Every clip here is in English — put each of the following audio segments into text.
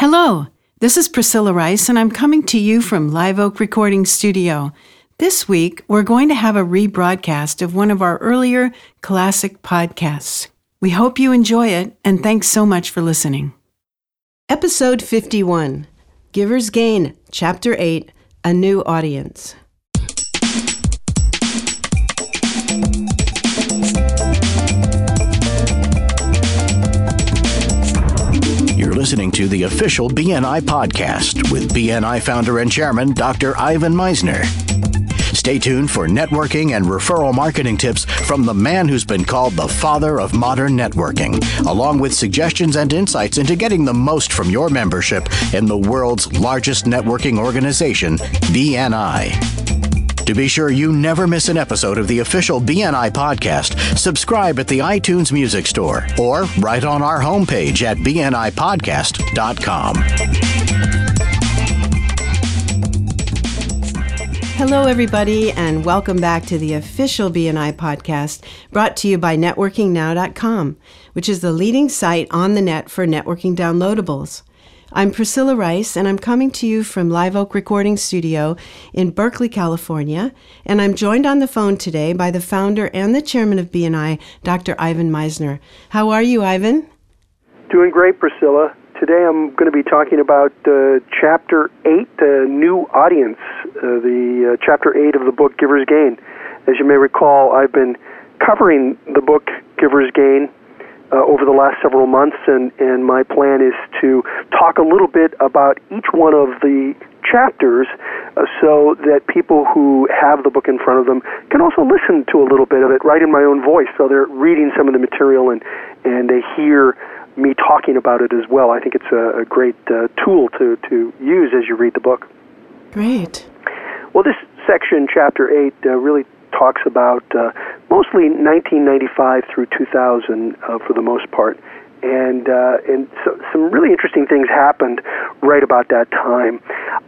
Hello, this is Priscilla Rice, and I'm coming to you from Live Oak Recording Studio. This week, we're going to have a rebroadcast of one of our earlier classic podcasts. We hope you enjoy it, and thanks so much for listening. Episode 51 Giver's Gain, Chapter 8 A New Audience. Listening to the official BNI podcast with BNI founder and chairman Dr. Ivan Misner. Stay tuned for networking and referral marketing tips from the man who's been called the father of modern networking, along with suggestions and insights into getting the most from your membership in the world's largest networking organization, BNI. To be sure you never miss an episode of the official BNI podcast, subscribe at the iTunes Music Store or right on our homepage at bnipodcast.com. Hello, everybody, and welcome back to the official BNI podcast brought to you by NetworkingNow.com, which is the leading site on the net for networking downloadables. I'm Priscilla Rice, and I'm coming to you from Live Oak Recording Studio in Berkeley, California. And I'm joined on the phone today by the founder and the chairman of BNI, Dr. Ivan Misner. How are you, Ivan? Doing great, Priscilla. Today I'm going to be talking about uh, Chapter 8, the New Audience, uh, the uh, Chapter 8 of the book Giver's Gain. As you may recall, I've been covering the book Giver's Gain uh, over the last several months, and, and my plan is to talk a little bit about each one of the chapters uh, so that people who have the book in front of them can also listen to a little bit of it right in my own voice. So they're reading some of the material and, and they hear me talking about it as well. I think it's a, a great uh, tool to, to use as you read the book. Great. Well, this section, chapter 8, uh, really talks about uh, mostly 1995 through 2000 uh, for the most part. And uh, and so some really interesting things happened right about that time.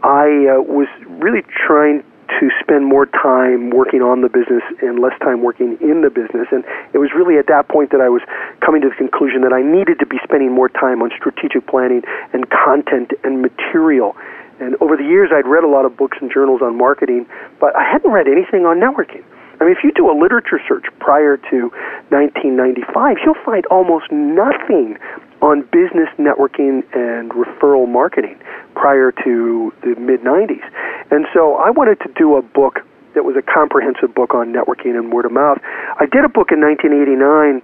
I uh, was really trying to spend more time working on the business and less time working in the business. And it was really at that point that I was coming to the conclusion that I needed to be spending more time on strategic planning and content and material. And over the years, I'd read a lot of books and journals on marketing, but I hadn't read anything on networking. I mean, if you do a literature search prior to 1995, you'll find almost nothing on business networking and referral marketing prior to the mid 90s. And so I wanted to do a book that was a comprehensive book on networking and word of mouth. I did a book in 1989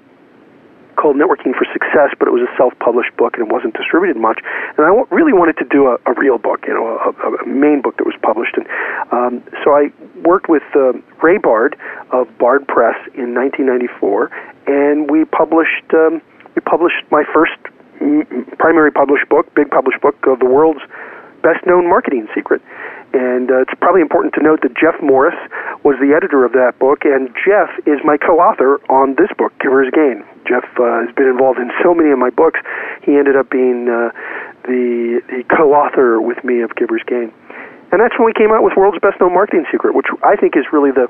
called Networking for Success, but it was a self-published book and it wasn't distributed much. And I really wanted to do a, a real book, you know, a, a, main book that was published. And um, so I worked with uh, Ray Bard of Bard Press in 1994, and we published um, we published my first primary published book, big published book of the world's best known marketing secret. And uh, it's probably important to note that Jeff Morris was the editor of that book, and Jeff is my co author on this book, Giver's Gain. Jeff uh, has been involved in so many of my books, he ended up being uh, the, the co author with me of Giver's Gain. And that's when we came out with World's Best Known Marketing Secret, which I think is really the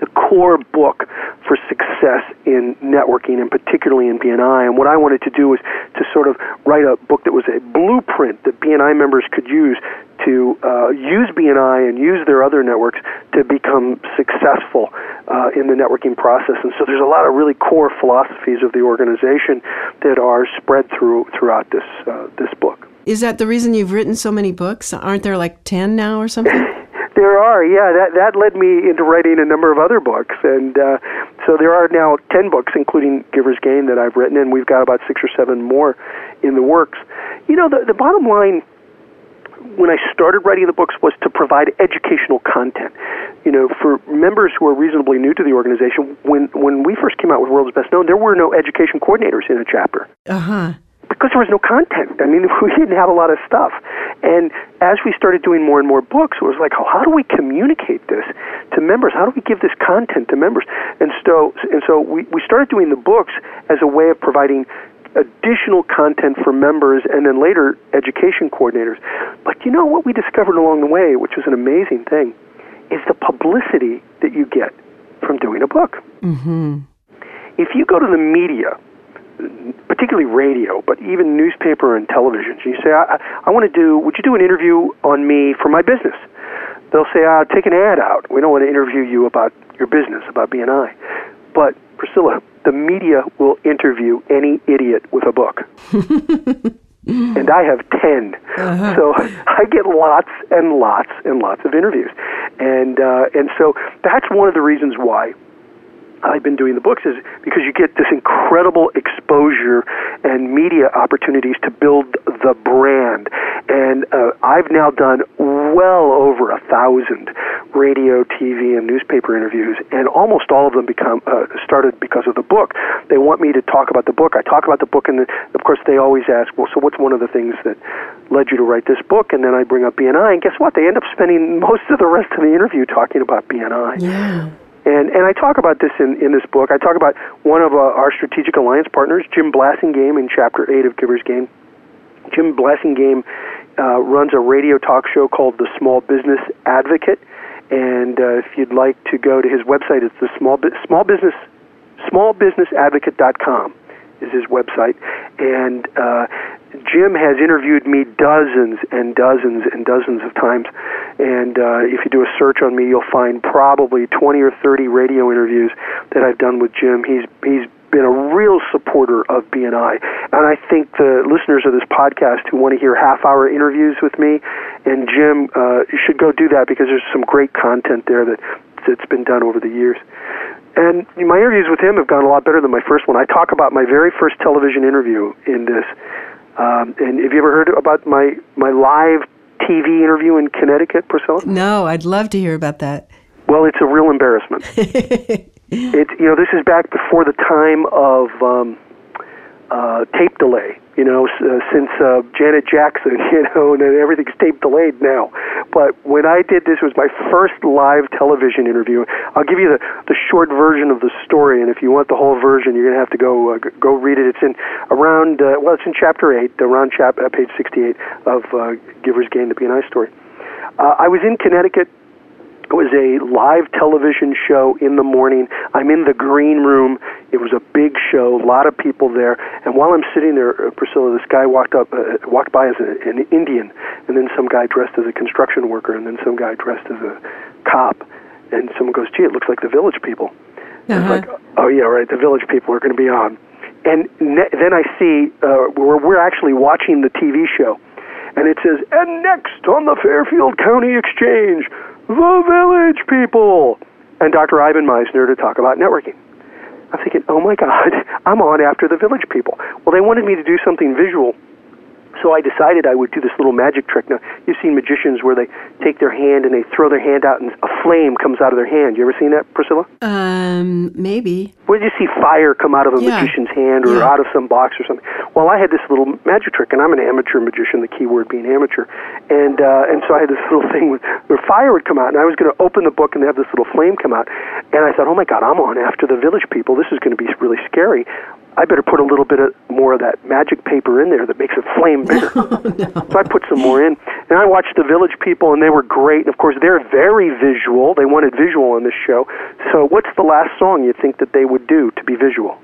the core book for success in networking and particularly in BNI. And what I wanted to do was to sort of write a book that was a blueprint that BNI members could use to uh, use BNI and use their other networks to become successful uh, in the networking process. And so there's a lot of really core philosophies of the organization that are spread through throughout this uh, this book. Is that the reason you've written so many books? Aren't there like 10 now or something? There are, yeah. That that led me into writing a number of other books, and uh, so there are now ten books, including Giver's Gain, that I've written, and we've got about six or seven more in the works. You know, the the bottom line when I started writing the books was to provide educational content. You know, for members who are reasonably new to the organization, when when we first came out with World's Best Known, there were no education coordinators in a chapter. Uh huh because there was no content. I mean, we didn't have a lot of stuff. And as we started doing more and more books, it was like, how do we communicate this to members? How do we give this content to members? And so, and so we, we started doing the books as a way of providing additional content for members and then later education coordinators. But you know what we discovered along the way, which was an amazing thing, is the publicity that you get from doing a book. Mm-hmm. If you go to the media, particularly radio, but even newspaper and television. You say, I, I want to do, would you do an interview on me for my business? They'll say, uh, take an ad out. We don't want to interview you about your business, about BNI. But, Priscilla, the media will interview any idiot with a book. and I have 10. Uh-huh. So I get lots and lots and lots of interviews. And, uh, and so that's one of the reasons why I've been doing the books is because you get this incredible exposure and media opportunities to build the brand. And uh, I've now done well over a thousand radio, TV, and newspaper interviews, and almost all of them become uh, started because of the book. They want me to talk about the book. I talk about the book, and of course, they always ask, "Well, so what's one of the things that led you to write this book?" And then I bring up BNI, and guess what? They end up spending most of the rest of the interview talking about BNI. Yeah. And, and I talk about this in, in this book. I talk about one of uh, our strategic alliance partners, Jim Blasingame, in Chapter 8 of Giver's Gain. Jim Blasingame uh, runs a radio talk show called The Small Business Advocate. And uh, if you'd like to go to his website, it's the small, small business smallbusinessadvocate.com is his website. And uh, Jim has interviewed me dozens and dozens and dozens of times. And uh, if you do a search on me, you'll find probably 20 or 30 radio interviews that I've done with Jim. He's he's been a real supporter of BNI. And I think the listeners of this podcast who want to hear half hour interviews with me and Jim uh, should go do that because there's some great content there that that's been done over the years. And my interviews with him have gone a lot better than my first one. I talk about my very first television interview in this. Um, and have you ever heard about my, my live TV interview in Connecticut, Priscilla? No, I'd love to hear about that. Well, it's a real embarrassment. it, you know, this is back before the time of um, uh, tape delay you know, uh, since uh, Janet Jackson, you know, and everything's tape delayed now. But when I did this, it was my first live television interview. I'll give you the, the short version of the story, and if you want the whole version, you're going to have to go uh, go read it. It's in around, uh, well, it's in chapter 8, around chap- uh, page 68 of uh, Giver's Gain, the BNI story. Uh, I was in Connecticut it was a live television show in the morning. I'm in the green room. It was a big show, a lot of people there. And while I'm sitting there, uh, Priscilla, this guy walked up, uh, walked by as a, an Indian, and then some guy dressed as a construction worker, and then some guy dressed as a cop. And someone goes, "Gee, it looks like the Village People." Uh-huh. It's like, "Oh yeah, right. The Village People are going to be on." And ne- then I see uh, we're, we're actually watching the TV show, and it says, "And next on the Fairfield County Exchange." The village people, and Dr. Ivan Misner to talk about networking. I'm thinking, oh my God, I'm on after the village people. Well, they wanted me to do something visual so I decided I would do this little magic trick. Now, you've seen magicians where they take their hand and they throw their hand out and a flame comes out of their hand. You ever seen that, Priscilla? Um, maybe. Where did you see fire come out of a yeah. magician's hand or yeah. out of some box or something? Well, I had this little magic trick, and I'm an amateur magician, the key word being amateur. And, uh, and so I had this little thing with, where fire would come out, and I was going to open the book and have this little flame come out. And I thought, oh my God, I'm on after the village people. This is going to be really scary. I better put a little bit of more of that magic paper in there that makes it flame bigger. Oh, no. So I put some more in, and I watched the Village People, and they were great. And of course, they're very visual. They wanted visual on this show. So, what's the last song you think that they would do to be visual?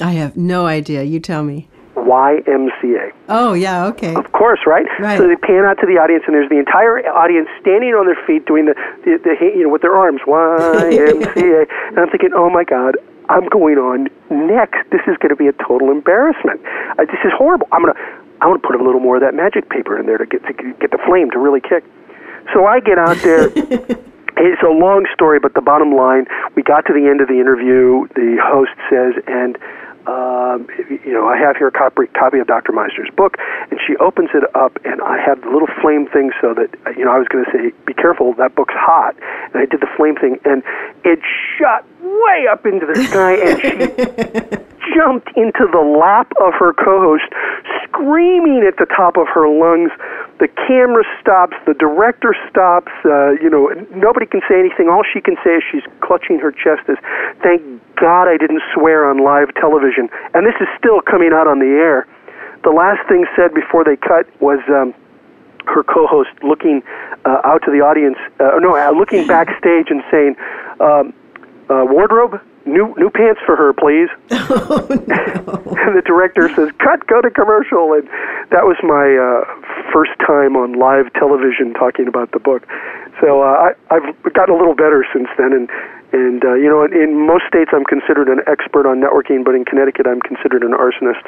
I have no idea. You tell me. YMCA. Oh yeah, okay. Of course, right? Right. So they pan out to the audience, and there's the entire audience standing on their feet, doing the, the, the you know, with their arms, YMCA. and I'm thinking, oh my God, I'm going on next. This is going to be a total embarrassment. Uh, this is horrible. I'm gonna, I want to put a little more of that magic paper in there to get to get the flame to really kick. So I get out there. it's a long story, but the bottom line, we got to the end of the interview. The host says, and um, you know, I have here a copy, copy of Dr. Misner's book, and she opens it up, and I have the little flame thing so that, you know, I was going to say, be careful, that book's hot. And I did the flame thing, and it shot way up into the sky, and she jumped into the lap of her co host, screaming at the top of her lungs. The camera stops, the director stops, uh, you know, nobody can say anything. All she can say is she's clutching her chest is, thank God I didn't swear on live television. And this is still coming out on the air. The last thing said before they cut was um, her co-host looking uh, out to the audience, uh, no, uh, looking backstage and saying, um, uh, "Wardrobe, new new pants for her, please. Oh, no. and the director says, "Cut, go to commercial." And that was my uh, first time on live television talking about the book. So uh, I, I've gotten a little better since then, and and uh, you know, in, in most states I'm considered an expert on networking, but in Connecticut I'm considered an arsonist.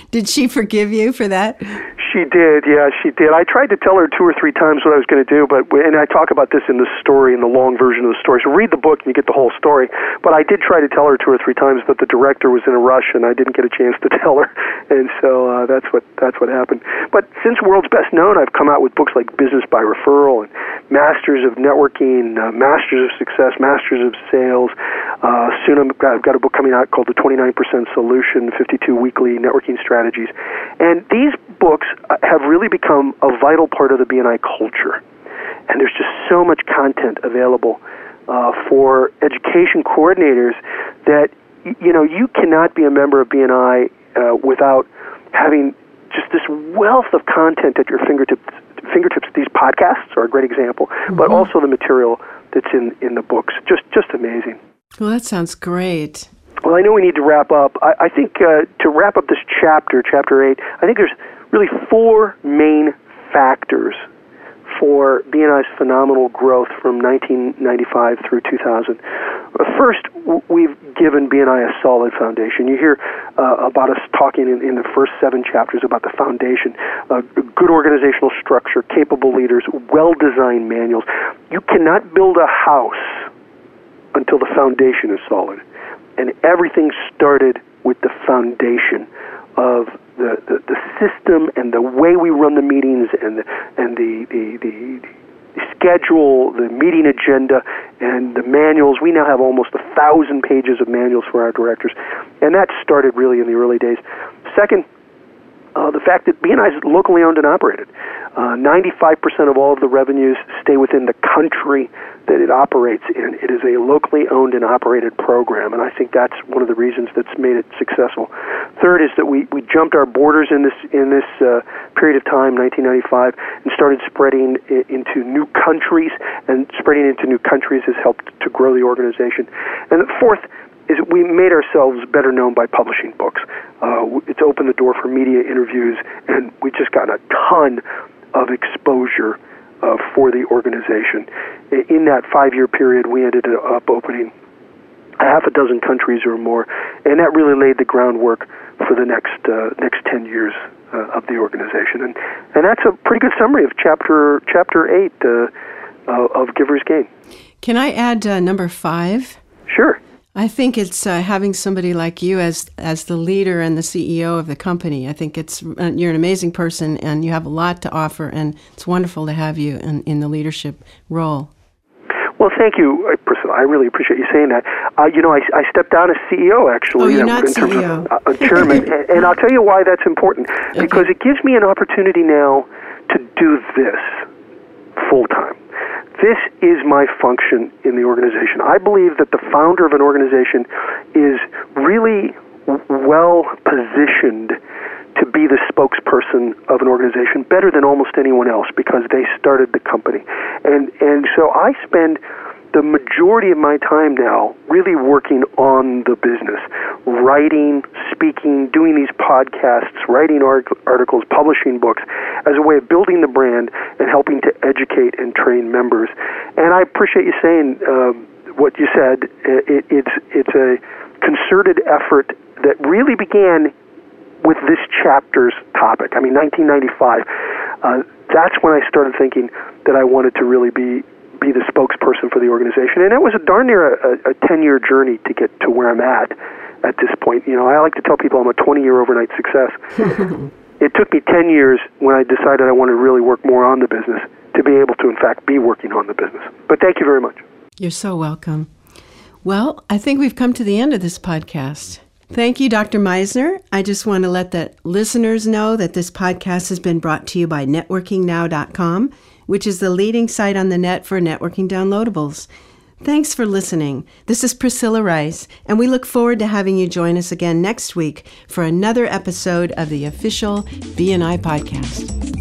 Did she forgive you for that? She did, yeah, she did. I tried to tell her two or three times what I was going to do, but and I talk about this in the story, in the long version of the story. So read the book and you get the whole story. But I did try to tell her two or three times that the director was in a rush, and I didn't get a chance to tell her, and so uh, that's what that's what happened. But since World's Best Known, I've come out with books like Business by Referral and Masters of Networking, uh, Masters of Success, Masters of Sales. Uh, soon I've got, I've got a book coming out called The 29% Solution: 52 Weekly Networking Strategies, and these books uh, have really become a vital part of the BNI culture. And there's just so much content available uh, for education coordinators that you know you cannot be a member of BNI uh, without having just this wealth of content at your fingertips. Fingertips. These podcasts are a great example, but also the material that's in in the books. Just just amazing. Well, that sounds great. Well, I know we need to wrap up. I, I think uh, to wrap up this chapter, chapter eight, I think there's really four main factors for BNI's phenomenal growth from 1995 through 2000. Uh, First, we've given BNI a solid foundation. You hear uh, about us talking in, in the first seven chapters about the foundation, uh, good organizational structure, capable leaders, well-designed manuals. You cannot build a house until the foundation is solid. And everything started with the foundation of the, the, the system and the way we run the meetings and the, and the, the, the, schedule, the meeting agenda, and the manuals. We now have almost a thousand pages of manuals for our directors. And that started really in the early days. Second, uh, the fact that BNI is locally owned and operated. Uh, 95% of all of the revenues stay within the country that it operates in. It is a locally owned and operated program, and I think that's one of the reasons that's made it successful. Third is that we, we jumped our borders in this in this uh, period of time, 1995, and started spreading into new countries, and spreading into new countries has helped to grow the organization. And fourth is we made ourselves better known by publishing books. Uh, it's opened the door for media interviews, and we've just got a ton of exposure uh, for the organization. In that five-year period, we ended up opening a half a dozen countries or more, and that really laid the groundwork for the next uh, next ten years uh, of the organization. And and that's a pretty good summary of chapter chapter eight uh, uh, of Giver's Gain. Can I add uh, number five? Sure. I think it's uh, having somebody like you as as the leader and the CEO of the company. I think it's uh, you're an amazing person and you have a lot to offer, and it's wonderful to have you in, in the leadership role. Well, thank you, Priscilla. I really appreciate you saying that. Uh, you know, I, I stepped down as CEO actually. Oh, you're not CEO. Of, uh, chairman, and, and I'll tell you why that's important. Because it gives me an opportunity now to do this full time. This is my function in the organization. I believe that the founder of an organization is really well positioned to be the spokesperson of an organization better than almost anyone else because they started the company. And and so I spend the majority of my time now really working on the business, writing, speaking, doing these podcasts, writing art- articles, publishing books as a way of building the brand and helping to educate and train members. And I appreciate you saying um, what you said. It, it's it's a concerted effort that really began with this chapter's topic. I mean, 1995. Uh, that's when I started thinking that I wanted to really be be the spokesperson for the organization, and it was a darn near a, a 10 year journey to get to where I'm at at this point. You know, I like to tell people I'm a 20 year overnight success. it took me 10 years when I decided I wanted to really work more on the business to be able to, in fact, be working on the business. But thank you very much. You're so welcome. Well, I think we've come to the end of this podcast. Thank you, Dr. Misner. I just want to let the listeners know that this podcast has been brought to you by networkingnow.com, which is the leading site on the net for networking downloadables. Thanks for listening. This is Priscilla Rice, and we look forward to having you join us again next week for another episode of the official BNI podcast.